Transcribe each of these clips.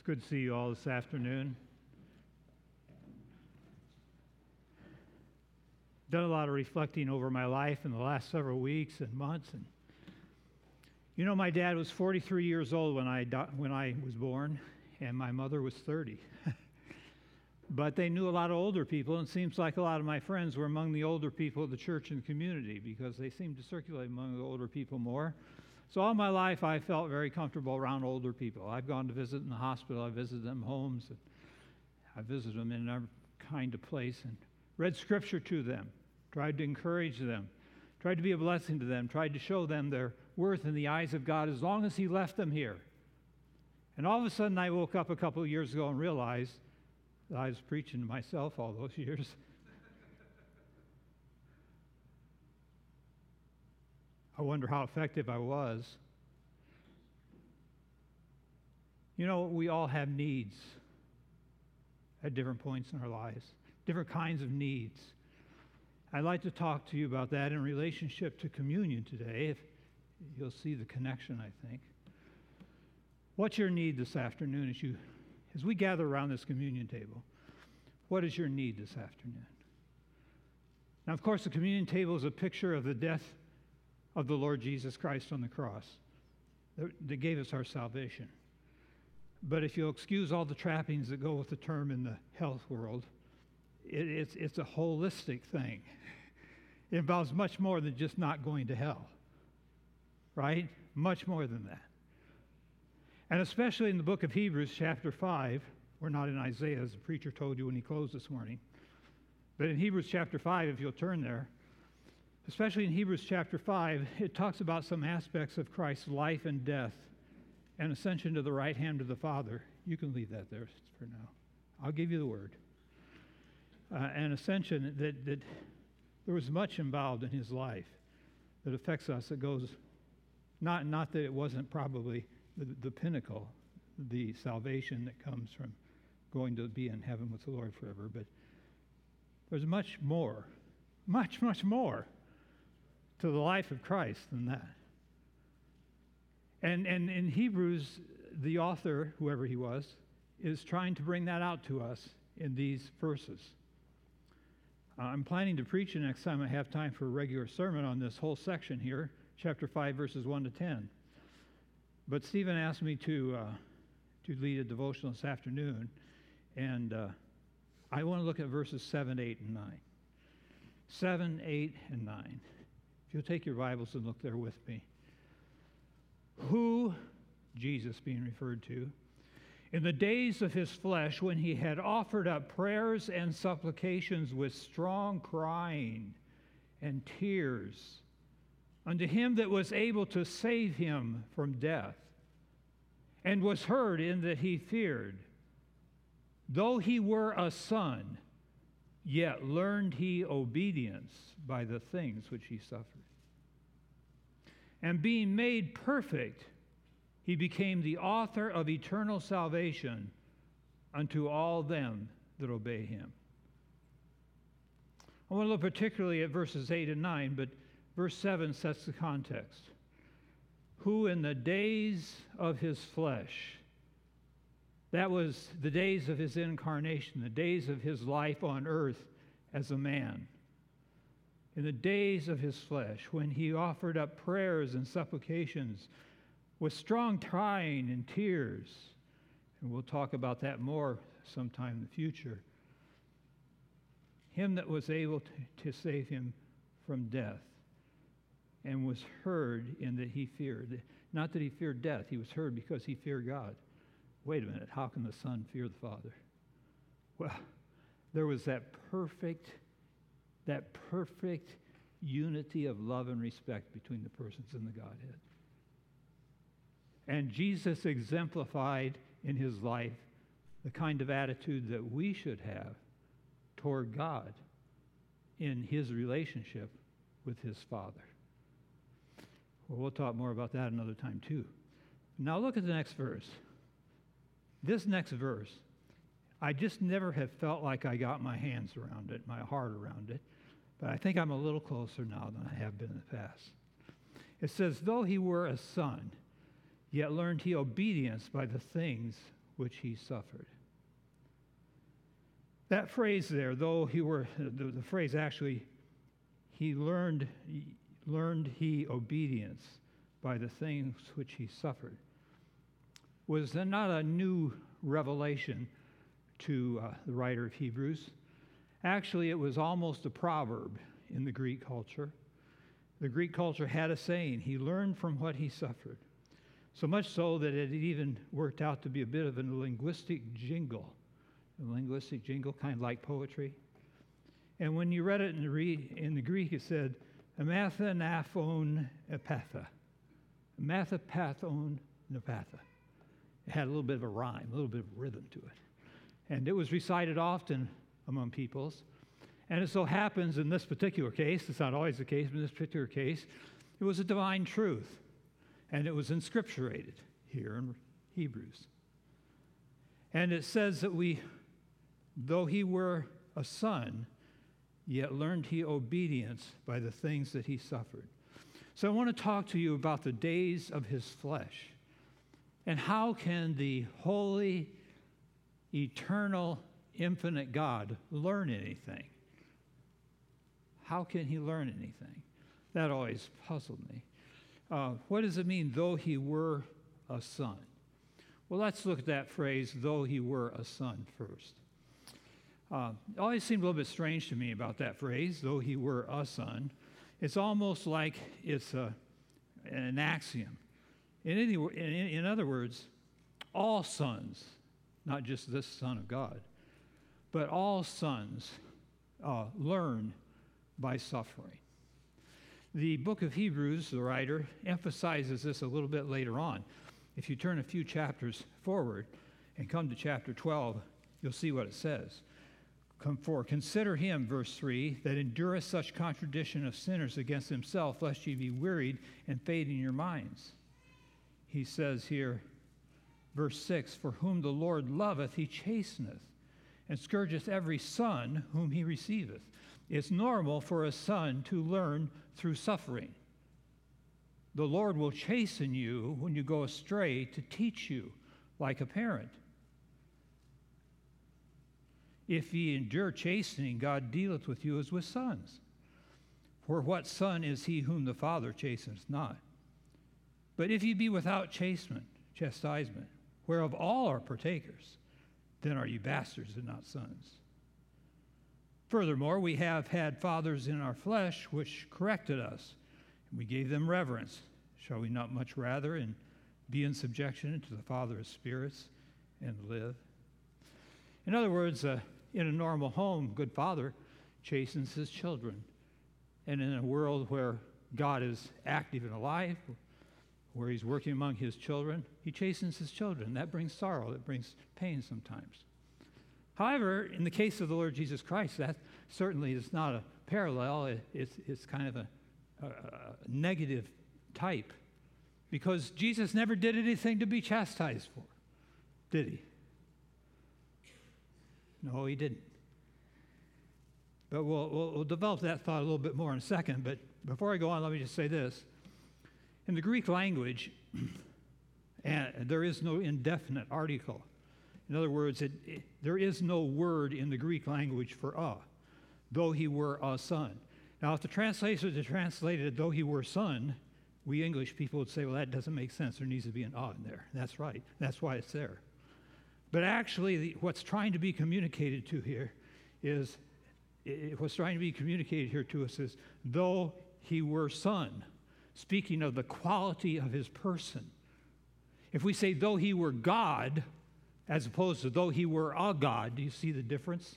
It's good to see you all this afternoon. Done a lot of reflecting over my life in the last several weeks and months, and you know, my dad was 43 years old when I when I was born, and my mother was 30. but they knew a lot of older people, and it seems like a lot of my friends were among the older people of the church and community because they seemed to circulate among the older people more. So all my life, I felt very comfortable around older people. I've gone to visit in the hospital. I visited them homes. And I visited them in every kind of place and read scripture to them, tried to encourage them, tried to be a blessing to them, tried to show them their worth in the eyes of God as long as He left them here. And all of a sudden, I woke up a couple of years ago and realized that I was preaching to myself all those years. I wonder how effective I was. You know, we all have needs at different points in our lives, different kinds of needs. I'd like to talk to you about that in relationship to communion today. If you'll see the connection, I think. What's your need this afternoon as you as we gather around this communion table? What is your need this afternoon? Now, of course, the communion table is a picture of the death of the Lord Jesus Christ on the cross that gave us our salvation. But if you'll excuse all the trappings that go with the term in the health world, it, it's, it's a holistic thing. It involves much more than just not going to hell, right? Much more than that. And especially in the book of Hebrews, chapter 5, we're not in Isaiah, as the preacher told you when he closed this morning. But in Hebrews chapter 5, if you'll turn there, especially in Hebrews chapter 5, it talks about some aspects of Christ's life and death and ascension to the right hand of the Father. You can leave that there for now. I'll give you the word. Uh, and ascension that, that there was much involved in his life that affects us that goes not, not that it wasn't probably the, the pinnacle, the salvation that comes from going to be in heaven with the Lord forever, but there's much more, much, much more to the life of Christ than that. And, and in Hebrews, the author, whoever he was, is trying to bring that out to us in these verses. Uh, I'm planning to preach the next time I have time for a regular sermon on this whole section here, chapter 5, verses 1 to 10. But Stephen asked me to, uh, to lead a devotional this afternoon, and uh, I want to look at verses 7, 8, and 9. 7, 8, and 9. If you'll take your Bibles and look there with me. Who, Jesus being referred to, in the days of his flesh, when he had offered up prayers and supplications with strong crying and tears unto him that was able to save him from death, and was heard in that he feared, though he were a son, yet learned he obedience by the things which he suffered. And being made perfect, he became the author of eternal salvation unto all them that obey him. I want to look particularly at verses 8 and 9, but verse 7 sets the context. Who in the days of his flesh, that was the days of his incarnation, the days of his life on earth as a man. In the days of his flesh, when he offered up prayers and supplications with strong crying and tears, and we'll talk about that more sometime in the future. Him that was able to, to save him from death and was heard in that he feared. Not that he feared death, he was heard because he feared God. Wait a minute, how can the Son fear the Father? Well, there was that perfect, that perfect unity of love and respect between the persons in the Godhead. And Jesus exemplified in his life the kind of attitude that we should have toward God in his relationship with his Father. Well, we'll talk more about that another time, too. Now, look at the next verse. This next verse, I just never have felt like I got my hands around it, my heart around it, but I think I'm a little closer now than I have been in the past. It says, Though he were a son, yet learned he obedience by the things which he suffered. That phrase there, though he were, the, the phrase actually, he learned, learned he obedience by the things which he suffered, was not a new revelation to uh, the writer of Hebrews. Actually, it was almost a proverb in the Greek culture. The Greek culture had a saying, he learned from what he suffered. So much so that it even worked out to be a bit of a linguistic jingle. A linguistic jingle, kind of like poetry. And when you read it in the, re- in the Greek, it said, Amatha naphon epatha. Amatha nepatha. Had a little bit of a rhyme, a little bit of rhythm to it. And it was recited often among peoples. And it so happens in this particular case, it's not always the case, but in this particular case, it was a divine truth. And it was inscripturated here in Hebrews. And it says that we, though he were a son, yet learned he obedience by the things that he suffered. So I want to talk to you about the days of his flesh. And how can the holy, eternal, infinite God learn anything? How can he learn anything? That always puzzled me. Uh, what does it mean, though he were a son? Well, let's look at that phrase, though he were a son, first. Uh, it always seemed a little bit strange to me about that phrase, though he were a son. It's almost like it's a, an axiom. In, any, in, in other words, all sons, not just this Son of God, but all sons uh, learn by suffering. The book of Hebrews, the writer, emphasizes this a little bit later on. If you turn a few chapters forward and come to chapter 12, you'll see what it says. Come for consider him, verse 3, that endureth such contradiction of sinners against himself, lest ye be wearied and fade in your minds. He says here, verse 6 For whom the Lord loveth, he chasteneth, and scourgeth every son whom he receiveth. It's normal for a son to learn through suffering. The Lord will chasten you when you go astray to teach you, like a parent. If ye endure chastening, God dealeth with you as with sons. For what son is he whom the Father chasteneth not? But if ye be without chastisement, chastisement, whereof all are partakers, then are ye bastards and not sons. Furthermore, we have had fathers in our flesh which corrected us, and we gave them reverence. Shall we not much rather and be in subjection to the Father of spirits and live? In other words, uh, in a normal home, good father chastens his children. And in a world where God is active and alive, where he's working among his children, he chastens his children. That brings sorrow, that brings pain sometimes. However, in the case of the Lord Jesus Christ, that certainly is not a parallel. It, it's, it's kind of a, a, a negative type because Jesus never did anything to be chastised for, did he? No, he didn't. But we'll, we'll, we'll, develop that thought a little bit more in a second. But before I go on, let me just say this. In the Greek language, there is no indefinite article. In other words, it, it, there is no word in the Greek language for a, though he were a son. Now, if the translators had translated though he were son, we English people would say, well, that doesn't make sense. There needs to be an a in there. That's right. That's why it's there. But actually, the, what's trying to be communicated to here is it, what's trying to be communicated here to us is though he were son, speaking of the quality of his person. If we say though he were God, as opposed to though he were a God. Do you see the difference?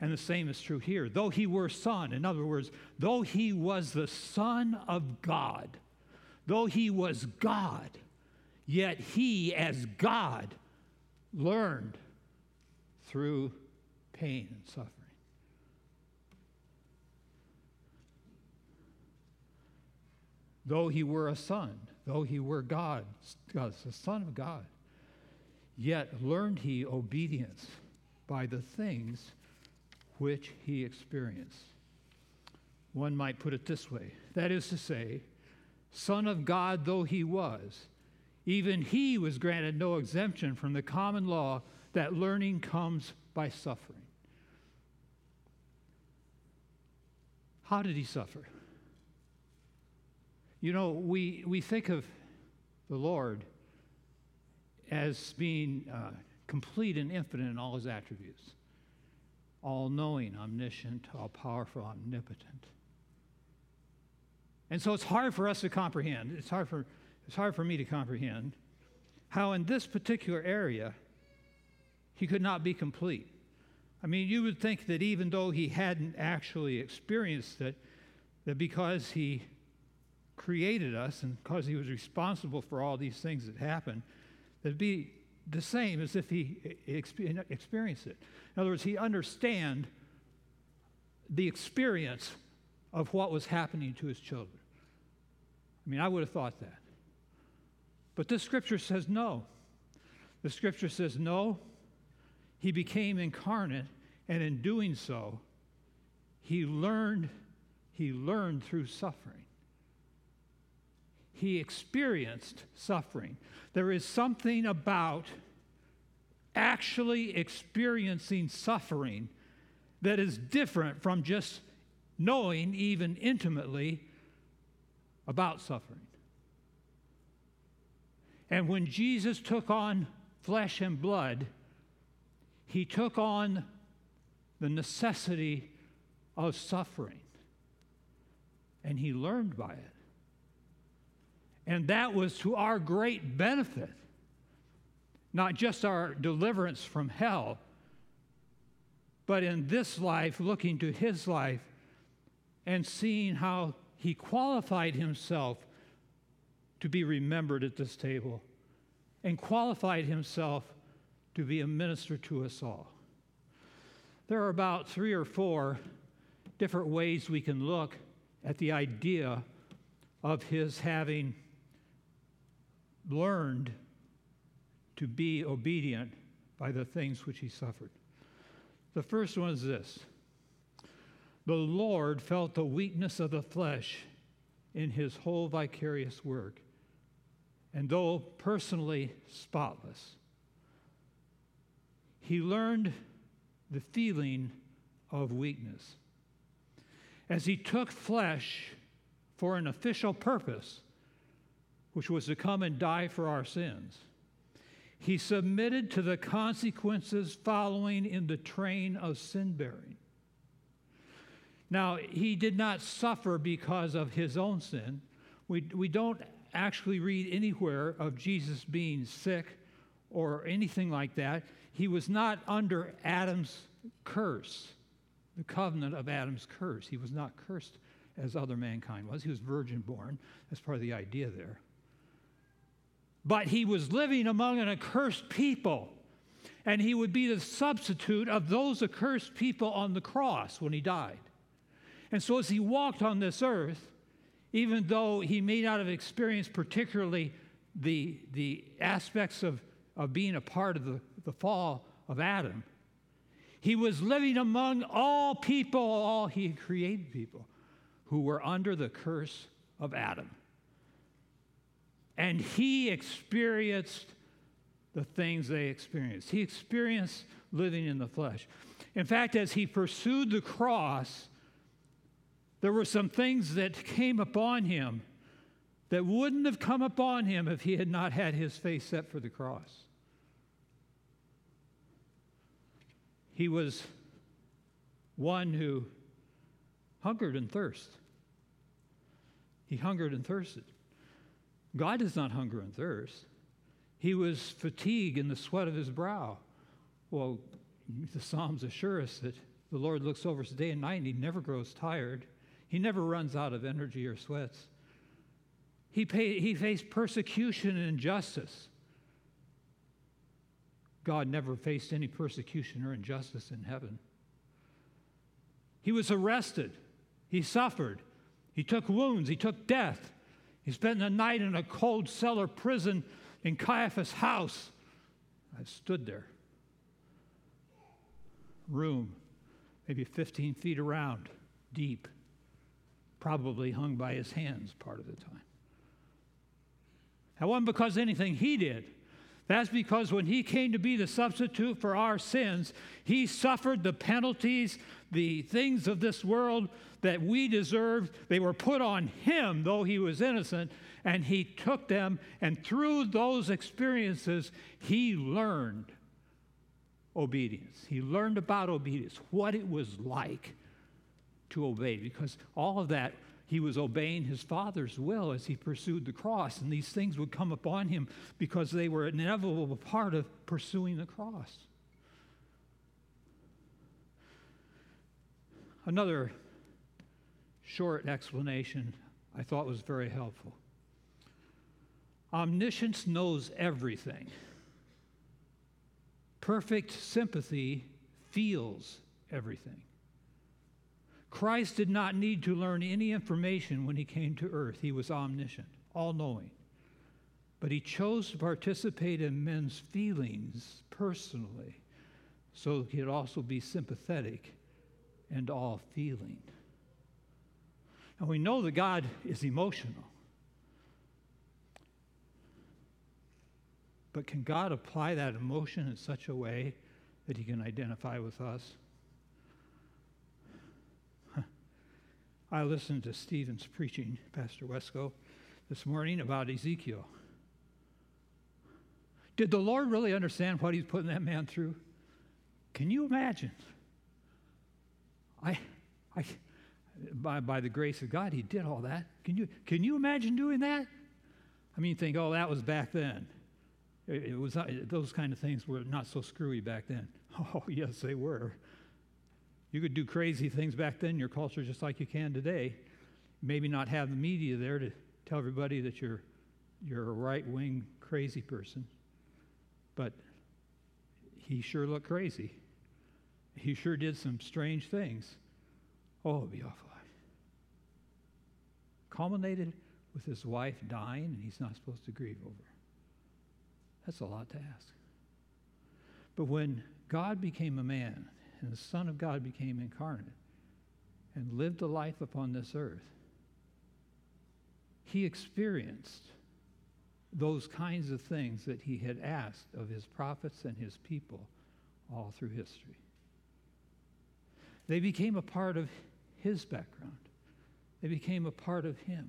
And the same is true here. Though he were son, in other words, though he was the Son of God, though he was God, yet he, as God, learned through pain and suffering. Though he were a son, though he were God, the Son of God, Yet learned he obedience by the things which he experienced. One might put it this way that is to say, Son of God though he was, even he was granted no exemption from the common law that learning comes by suffering. How did he suffer? You know, we, we think of the Lord as being uh, complete and infinite in all his attributes all knowing, omniscient, all powerful, omnipotent. And so it's hard for us to comprehend. It's hard for, it's hard for me to comprehend how, in this particular area, he could not be complete. I mean, you would think that even though he hadn't actually experienced it, that because he created us and because he was responsible for all these things that happened, that'd be the same as if he experienced it. In other words, he understand the experience of what was happening to his children. I mean, I would have thought that. But this scripture says no. The scripture says no. He became incarnate, and in doing so, he learned, he learned through suffering he experienced suffering. There is something about actually experiencing suffering that is different from just knowing, even intimately, about suffering. And when Jesus took on flesh and blood, he took on the necessity of suffering. And he learned by it. And that was to our great benefit, not just our deliverance from hell, but in this life, looking to his life and seeing how he qualified himself to be remembered at this table and qualified himself to be a minister to us all. There are about three or four different ways we can look at the idea of his having learned to be obedient by the things which he suffered. The first one is this the Lord felt the weakness of the flesh in his whole vicarious work, and though personally spotless, he learned the feeling of weakness. As he took flesh for an official purpose, which was to come and die for our sins. He submitted to the consequences following in the train of sin bearing. Now, he did not suffer because of his own sin. We, we don't actually read anywhere of Jesus being sick or anything like that. He was not under Adam's curse, the covenant of Adam's curse. He was not cursed as other mankind was. He was virgin born. That's part of the idea there but he was living among an accursed people. And he would be the substitute of those accursed people on the cross when he died. And so, as he walked on this earth, even though he may not have experienced particularly the, the aspects of, of being a part of the, the fall of Adam, he was living among all people, all he created people who were under the curse of Adam. And he experienced the things they experienced. He experienced living in the flesh. In fact, as he pursued the cross, there were some things that came upon him that wouldn't have come upon him if he had not had his face set for the cross. He was one who hungered and thirsted. He hungered and thirsted. God does not hunger and thirst. He was fatigued in the sweat of his brow. Well, the Psalms assure us that the Lord looks over us day and night and he never grows tired. He never runs out of energy or sweats. He, paid, he faced persecution and injustice. God never faced any persecution or injustice in heaven. He was arrested. He suffered. He took wounds. He took death. He spent the night in a cold cellar prison in Caiaphas' house. I stood there. Room, maybe 15 feet around, deep, probably hung by his hands part of the time. That wasn't because anything he did. That's because when he came to be the substitute for our sins, he suffered the penalties, the things of this world that we deserved. They were put on him, though he was innocent, and he took them. And through those experiences, he learned obedience. He learned about obedience, what it was like to obey, because all of that he was obeying his father's will as he pursued the cross. And these things would come upon him because they were an inevitable part of pursuing the cross. Another short explanation I thought was very helpful. Omniscience knows everything. Perfect sympathy feels everything. Christ did not need to learn any information when he came to earth. He was omniscient, all knowing. But he chose to participate in men's feelings personally so he could also be sympathetic and all feeling. And we know that God is emotional. But can God apply that emotion in such a way that he can identify with us? I listened to Stephen's preaching, Pastor Wesco, this morning about Ezekiel. Did the Lord really understand what he's putting that man through? Can you imagine? I, I, by, by the grace of God, he did all that. Can you, can you imagine doing that? I mean, think, oh, that was back then. It, it was uh, those kind of things were not so screwy back then. Oh, yes, they were. You could do crazy things back then in your culture just like you can today. Maybe not have the media there to tell everybody that you're, you're a right wing crazy person. But he sure looked crazy. He sure did some strange things. Oh, it'd be awful. Culminated with his wife dying, and he's not supposed to grieve over. That's a lot to ask. But when God became a man, and the Son of God became incarnate and lived a life upon this earth, he experienced those kinds of things that he had asked of his prophets and his people all through history. They became a part of his background, they became a part of him.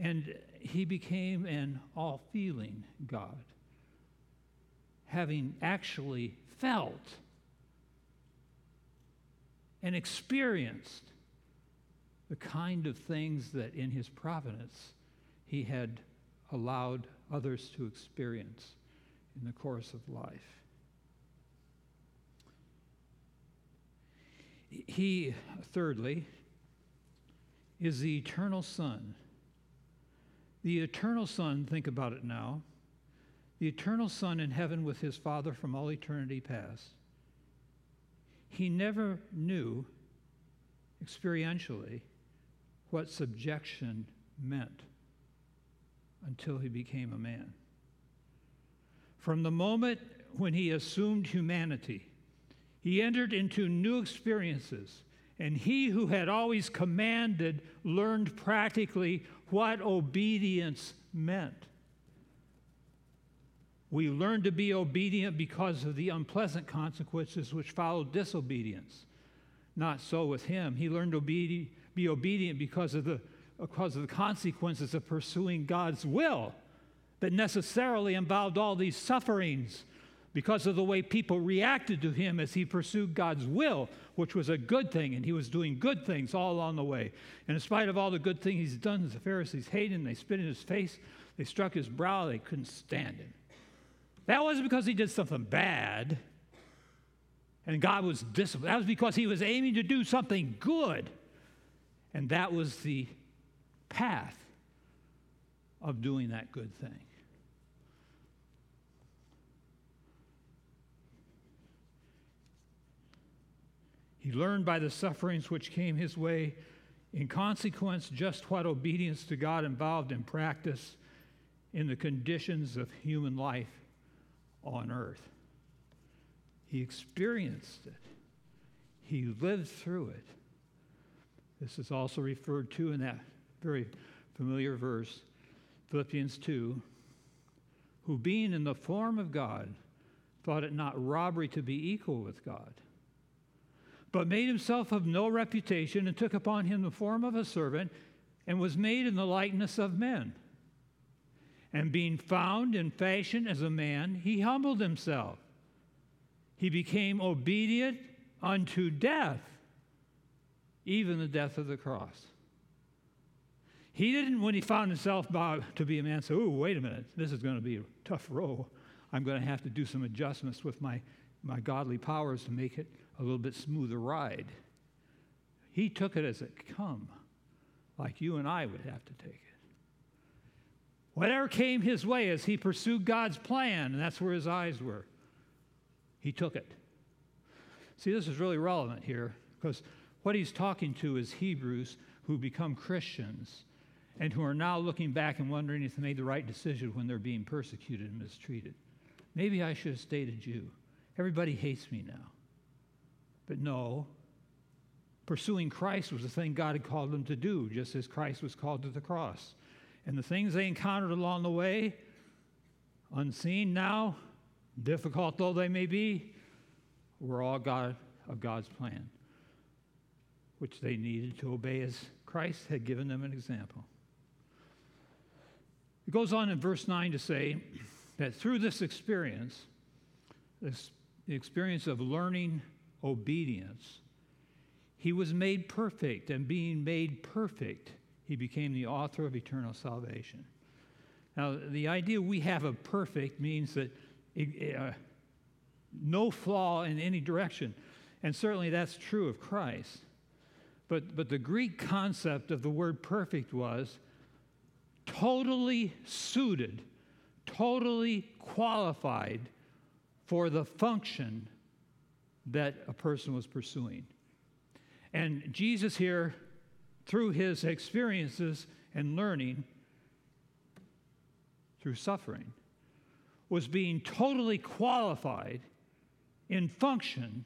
And he became an all feeling God, having actually felt and experienced the kind of things that in his providence he had allowed others to experience in the course of life. He, thirdly, is the eternal Son. The eternal Son, think about it now, the eternal Son in heaven with his Father from all eternity past he never knew experientially what subjection meant until he became a man. From the moment when he assumed humanity, he entered into new experiences, and he who had always commanded learned practically what obedience meant. We learn to be obedient because of the unpleasant consequences which followed disobedience. Not so with him. He learned to be, be obedient because of, the, because of the consequences of pursuing God's will that necessarily involved all these sufferings because of the way people reacted to him as he pursued God's will, which was a good thing, and he was doing good things all along the way. And in spite of all the good things he's done, the Pharisees hated him, they spit in his face, they struck his brow, they couldn't stand him. That wasn't because he did something bad and God was disciplined. That was because he was aiming to do something good. And that was the path of doing that good thing. He learned by the sufferings which came his way, in consequence, just what obedience to God involved in practice in the conditions of human life on earth. He experienced it, he lived through it. This is also referred to in that very familiar verse Philippians 2, who being in the form of God, thought it not robbery to be equal with God, but made himself of no reputation and took upon him the form of a servant and was made in the likeness of men. And being found in fashion as a man, he humbled himself. He became obedient unto death, even the death of the cross. He didn't, when he found himself to be a man, say, Oh, wait a minute, this is going to be a tough row. I'm going to have to do some adjustments with my, my godly powers to make it a little bit smoother ride. He took it as it come, like you and I would have to take it. Whatever came his way as he pursued God's plan, and that's where his eyes were, he took it. See, this is really relevant here because what he's talking to is Hebrews who become Christians and who are now looking back and wondering if they made the right decision when they're being persecuted and mistreated. Maybe I should have stayed a Jew. Everybody hates me now. But no, pursuing Christ was the thing God had called them to do, just as Christ was called to the cross. And the things they encountered along the way, unseen now, difficult though they may be, were all God of God's plan, which they needed to obey as Christ had given them an example. It goes on in verse 9 to say that through this experience, this, experience of learning obedience, he was made perfect, and being made perfect, he became the author of eternal salvation. Now, the idea we have of perfect means that it, uh, no flaw in any direction, and certainly that's true of Christ. But, but the Greek concept of the word perfect was totally suited, totally qualified for the function that a person was pursuing. And Jesus here, through his experiences and learning, through suffering, was being totally qualified in function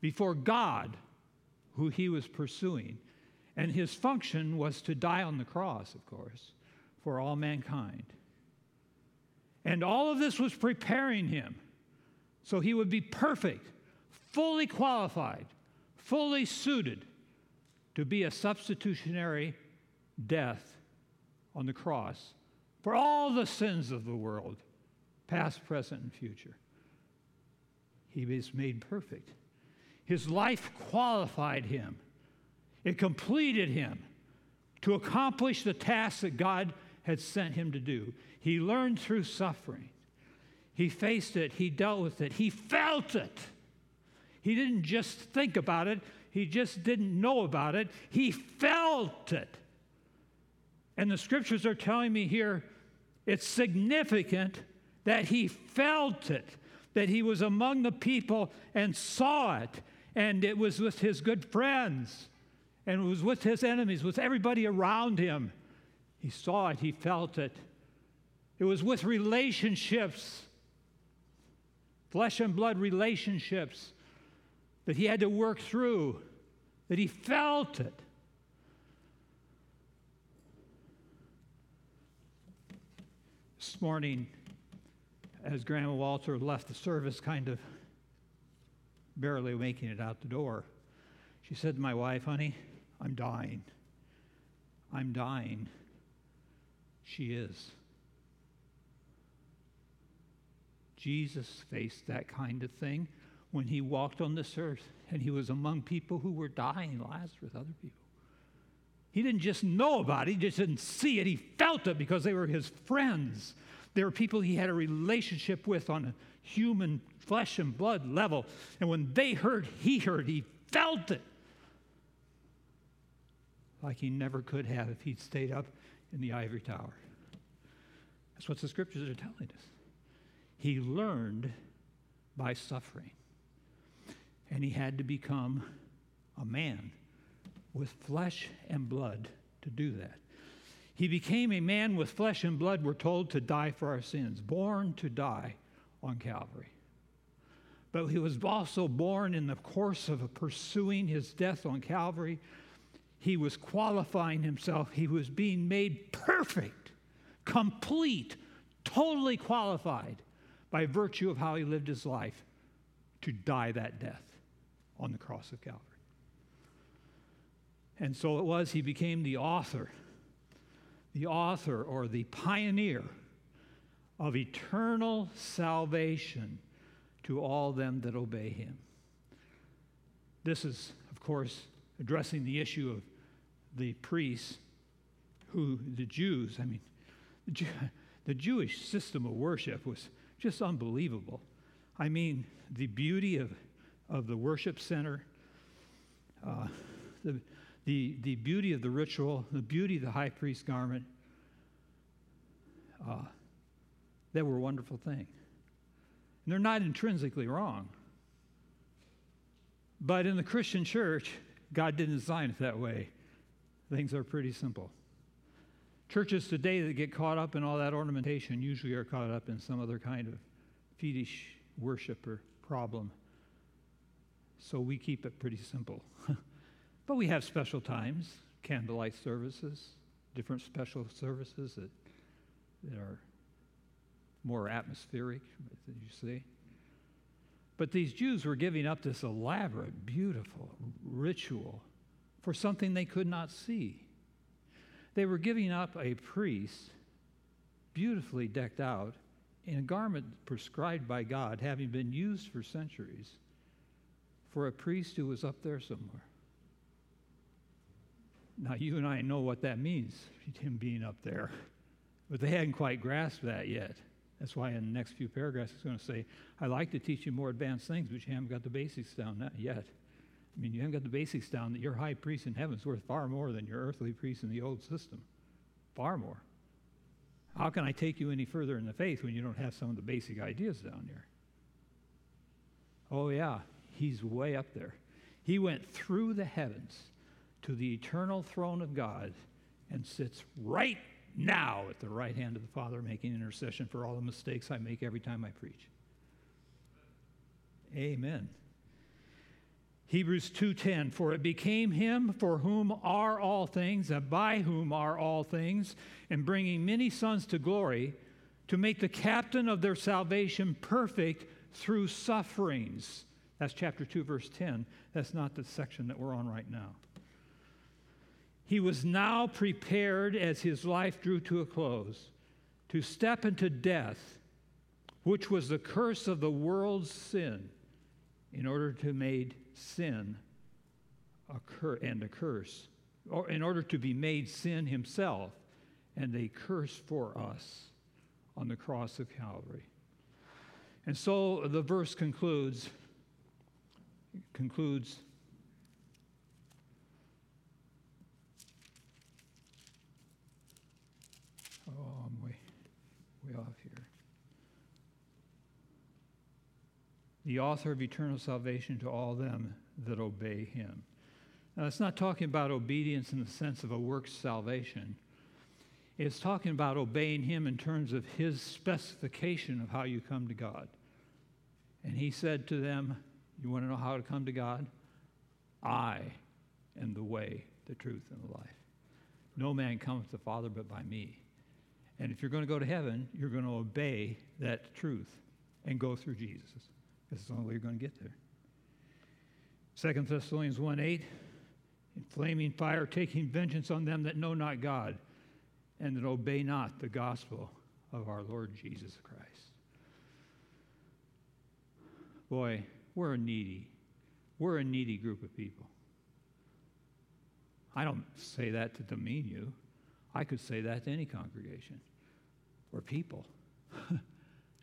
before God, who he was pursuing. And his function was to die on the cross, of course for all mankind. And all of this was preparing him so he would be perfect, fully qualified, fully suited to be a substitutionary death on the cross for all the sins of the world, past, present, and future. He was made perfect. His life qualified him, it completed him to accomplish the task that God had sent him to do. He learned through suffering. He faced it, he dealt with it, he felt it. He didn't just think about it, he just didn't know about it, he felt it. And the scriptures are telling me here it's significant that he felt it, that he was among the people and saw it, and it was with his good friends, and it was with his enemies, with everybody around him. He saw it, he felt it. It was with relationships, flesh and blood relationships, that he had to work through, that he felt it. This morning, as Grandma Walter left the service, kind of barely making it out the door, she said to my wife, Honey, I'm dying. I'm dying. She is. Jesus faced that kind of thing when he walked on this earth and he was among people who were dying, Lazarus, other people. He didn't just know about it, he just didn't see it. He felt it because they were his friends. They were people he had a relationship with on a human flesh and blood level. And when they heard, he heard, he felt it like he never could have if he'd stayed up in the ivory tower. That's what the scriptures are telling us. He learned by suffering. And he had to become a man with flesh and blood to do that. He became a man with flesh and blood, we're told, to die for our sins, born to die on Calvary. But he was also born in the course of pursuing his death on Calvary. He was qualifying himself, he was being made perfect complete, totally qualified by virtue of how he lived his life to die that death on the cross of Calvary. And so it was, he became the author, the author or the pioneer of eternal salvation to all them that obey him. This is, of course, addressing the issue of the priests who, the Jews, I mean, the, Jew, the Jewish system of worship was just unbelievable. I mean, the beauty of, of the worship center, uh, the, the, the beauty of the ritual, the beauty of the high priest garment, uh, they were a wonderful thing. And they're not intrinsically wrong. But in the Christian church, God didn't design it that way. Things are pretty simple. Churches today that get caught up in all that ornamentation usually are caught up in some other kind of fetish worship or problem. So we keep it pretty simple. but we have special times, candlelight services, different special services that, that are more atmospheric, as you see. But these Jews were giving up this elaborate, beautiful ritual for something they could not see. They were giving up a priest, beautifully decked out, in a garment prescribed by God, having been used for centuries, for a priest who was up there somewhere. Now, you and I know what that means, him being up there, but they hadn't quite grasped that yet. That's why in the next few paragraphs it's going to say, I like to teach you more advanced things, but you haven't got the basics down yet. I mean, you haven't got the basics down that your high priest in heaven is worth far more than your earthly priest in the old system. Far more. How can I take you any further in the faith when you don't have some of the basic ideas down there? Oh, yeah, he's way up there. He went through the heavens to the eternal throne of God and sits right now at the right hand of the Father, making intercession for all the mistakes I make every time I preach. Amen. Hebrews 2:10 For it became him for whom are all things and by whom are all things and bringing many sons to glory to make the captain of their salvation perfect through sufferings. That's chapter 2 verse 10. That's not the section that we're on right now. He was now prepared as his life drew to a close to step into death, which was the curse of the world's sin, in order to make sin occur and a curse, or in order to be made sin himself and a curse for us on the cross of Calvary. And so the verse concludes concludes Oh, I'm way, way off here. The author of eternal salvation to all them that obey him. Now, it's not talking about obedience in the sense of a works salvation. It's talking about obeying him in terms of his specification of how you come to God. And he said to them, You want to know how to come to God? I am the way, the truth, and the life. No man cometh to the Father but by me. And if you're going to go to heaven, you're going to obey that truth and go through Jesus. This is the only way you're going to get there. 2 Thessalonians 1 8, in flaming fire, taking vengeance on them that know not God and that obey not the gospel of our Lord Jesus Christ. Boy, we're a needy, we're a needy group of people. I don't say that to demean you. I could say that to any congregation or people.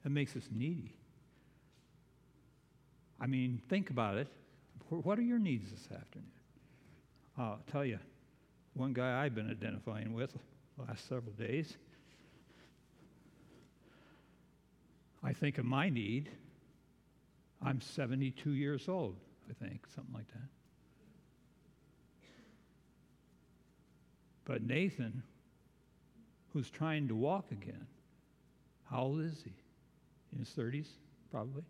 that makes us needy. I mean, think about it. What are your needs this afternoon? I'll tell you, one guy I've been identifying with the last several days. I think of my need. I'm 72 years old, I think, something like that. But Nathan, who's trying to walk again, how old is he? In his 30s, probably?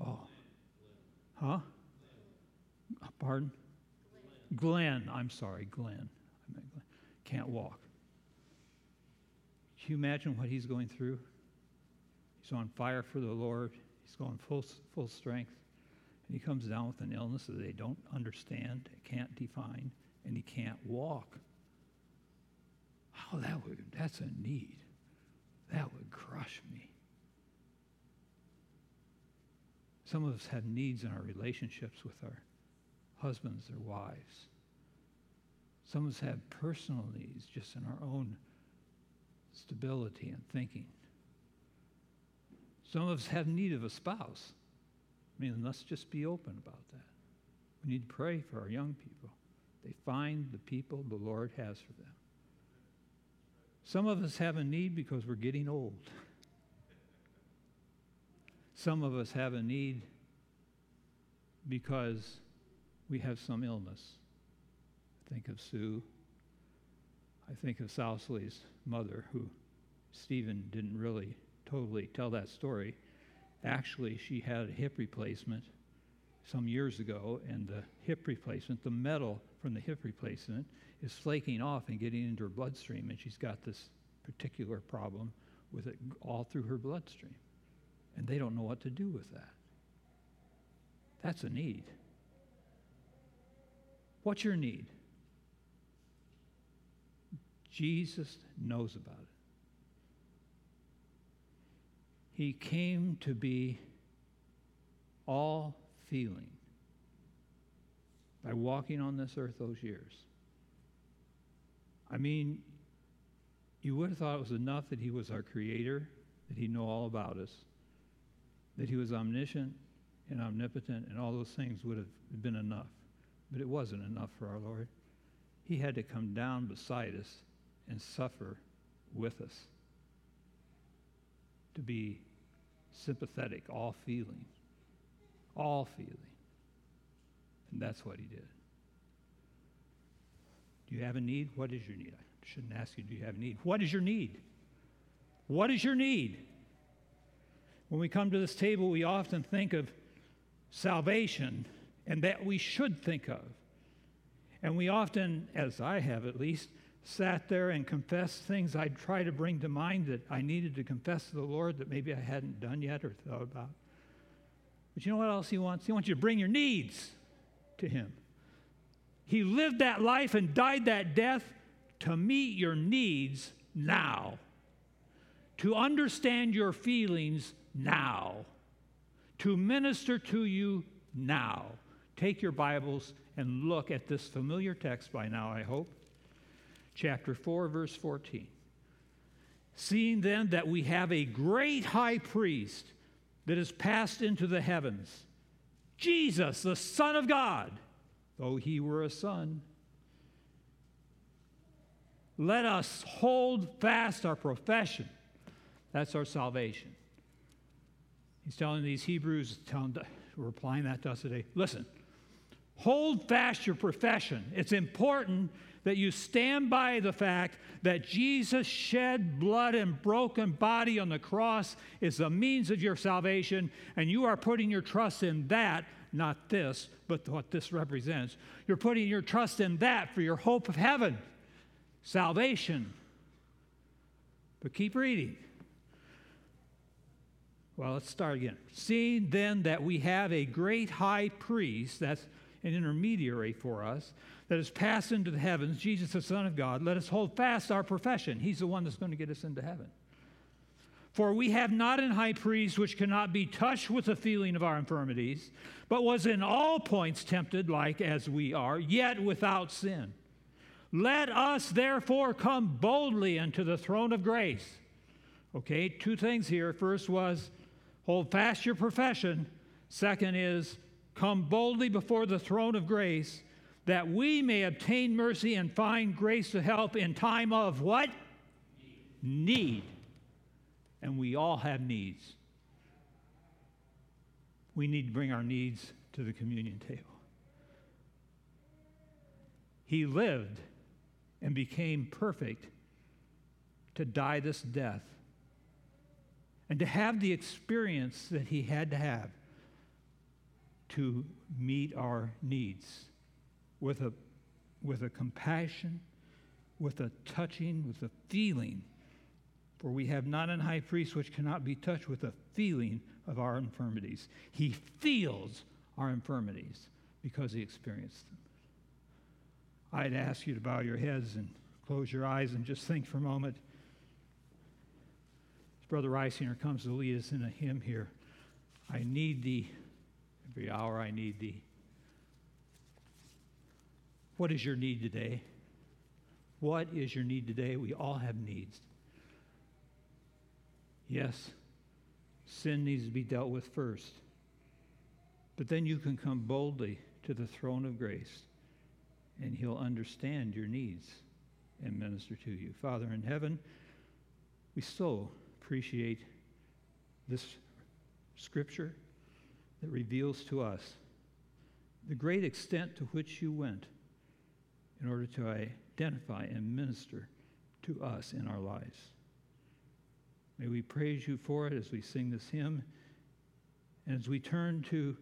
Oh. Huh? Pardon? Glenn. I'm sorry, Glenn. I meant Glenn. Can't walk. Can you imagine what he's going through? He's on fire for the Lord. He's going full, full strength. And he comes down with an illness that they don't understand, can't define, and he can't walk. Oh, that would, that's a need. That would crush me. Some of us have needs in our relationships with our husbands or wives. Some of us have personal needs just in our own stability and thinking. Some of us have need of a spouse. I mean, let's just be open about that. We need to pray for our young people. They find the people the Lord has for them. Some of us have a need because we're getting old. Some of us have a need because we have some illness. I think of Sue. I think of Sousley's mother, who Stephen didn't really totally tell that story. Actually, she had a hip replacement some years ago, and the hip replacement, the metal from the hip replacement, is flaking off and getting into her bloodstream, and she's got this particular problem with it all through her bloodstream. And they don't know what to do with that. That's a need. What's your need? Jesus knows about it. He came to be all feeling by walking on this earth those years. I mean, you would have thought it was enough that he was our creator, that he knew all about us, that he was omniscient and omnipotent, and all those things would have been enough. But it wasn't enough for our Lord. He had to come down beside us and suffer with us to be sympathetic, all feeling, all feeling. And that's what he did. Do you have a need? What is your need? I shouldn't ask you, do you have a need? What is your need? What is your need? When we come to this table, we often think of salvation and that we should think of. And we often, as I have at least, sat there and confessed things I'd try to bring to mind that I needed to confess to the Lord that maybe I hadn't done yet or thought about. But you know what else He wants? He wants you to bring your needs to Him. He lived that life and died that death to meet your needs now, to understand your feelings now, to minister to you now. Take your Bibles and look at this familiar text by now, I hope chapter 4, verse 14. Seeing then that we have a great high priest that has passed into the heavens, Jesus, the Son of God, though he were a son, let us hold fast our profession. That's our salvation. He's telling these Hebrews, telling, replying that to us today listen, hold fast your profession. It's important that you stand by the fact that Jesus shed blood and broken body on the cross is the means of your salvation, and you are putting your trust in that, not this, but what this represents. You're putting your trust in that for your hope of heaven, salvation. But keep reading. Well, let's start again. Seeing then that we have a great high priest, that's an intermediary for us, that has passed into the heavens, Jesus, the Son of God, let us hold fast our profession. He's the one that's going to get us into heaven. For we have not an high priest which cannot be touched with the feeling of our infirmities, but was in all points tempted like as we are, yet without sin. Let us therefore come boldly unto the throne of grace. Okay, two things here. First was hold fast your profession. Second is come boldly before the throne of grace that we may obtain mercy and find grace to help in time of what? Need. And we all have needs. We need to bring our needs to the communion table. He lived and became perfect to die this death and to have the experience that he had to have to meet our needs with a, with a compassion, with a touching, with a feeling For we have not an high priest which cannot be touched with a feeling of our infirmities. He feels our infirmities because he experienced them. I'd ask you to bow your heads and close your eyes and just think for a moment. As Brother Reisinger comes to lead us in a hymn here, I need thee. Every hour I need thee. What is your need today? What is your need today? We all have needs. Yes, sin needs to be dealt with first. But then you can come boldly to the throne of grace, and He'll understand your needs and minister to you. Father in heaven, we so appreciate this scripture that reveals to us the great extent to which you went in order to identify and minister to us in our lives. May we praise you for it as we sing this hymn. And as we turn to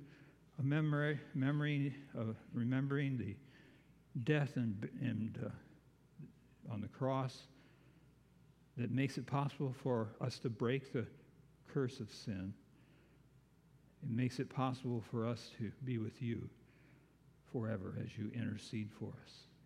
a memory, memory of remembering the death and, and uh, on the cross that makes it possible for us to break the curse of sin. It makes it possible for us to be with you forever as you intercede for us.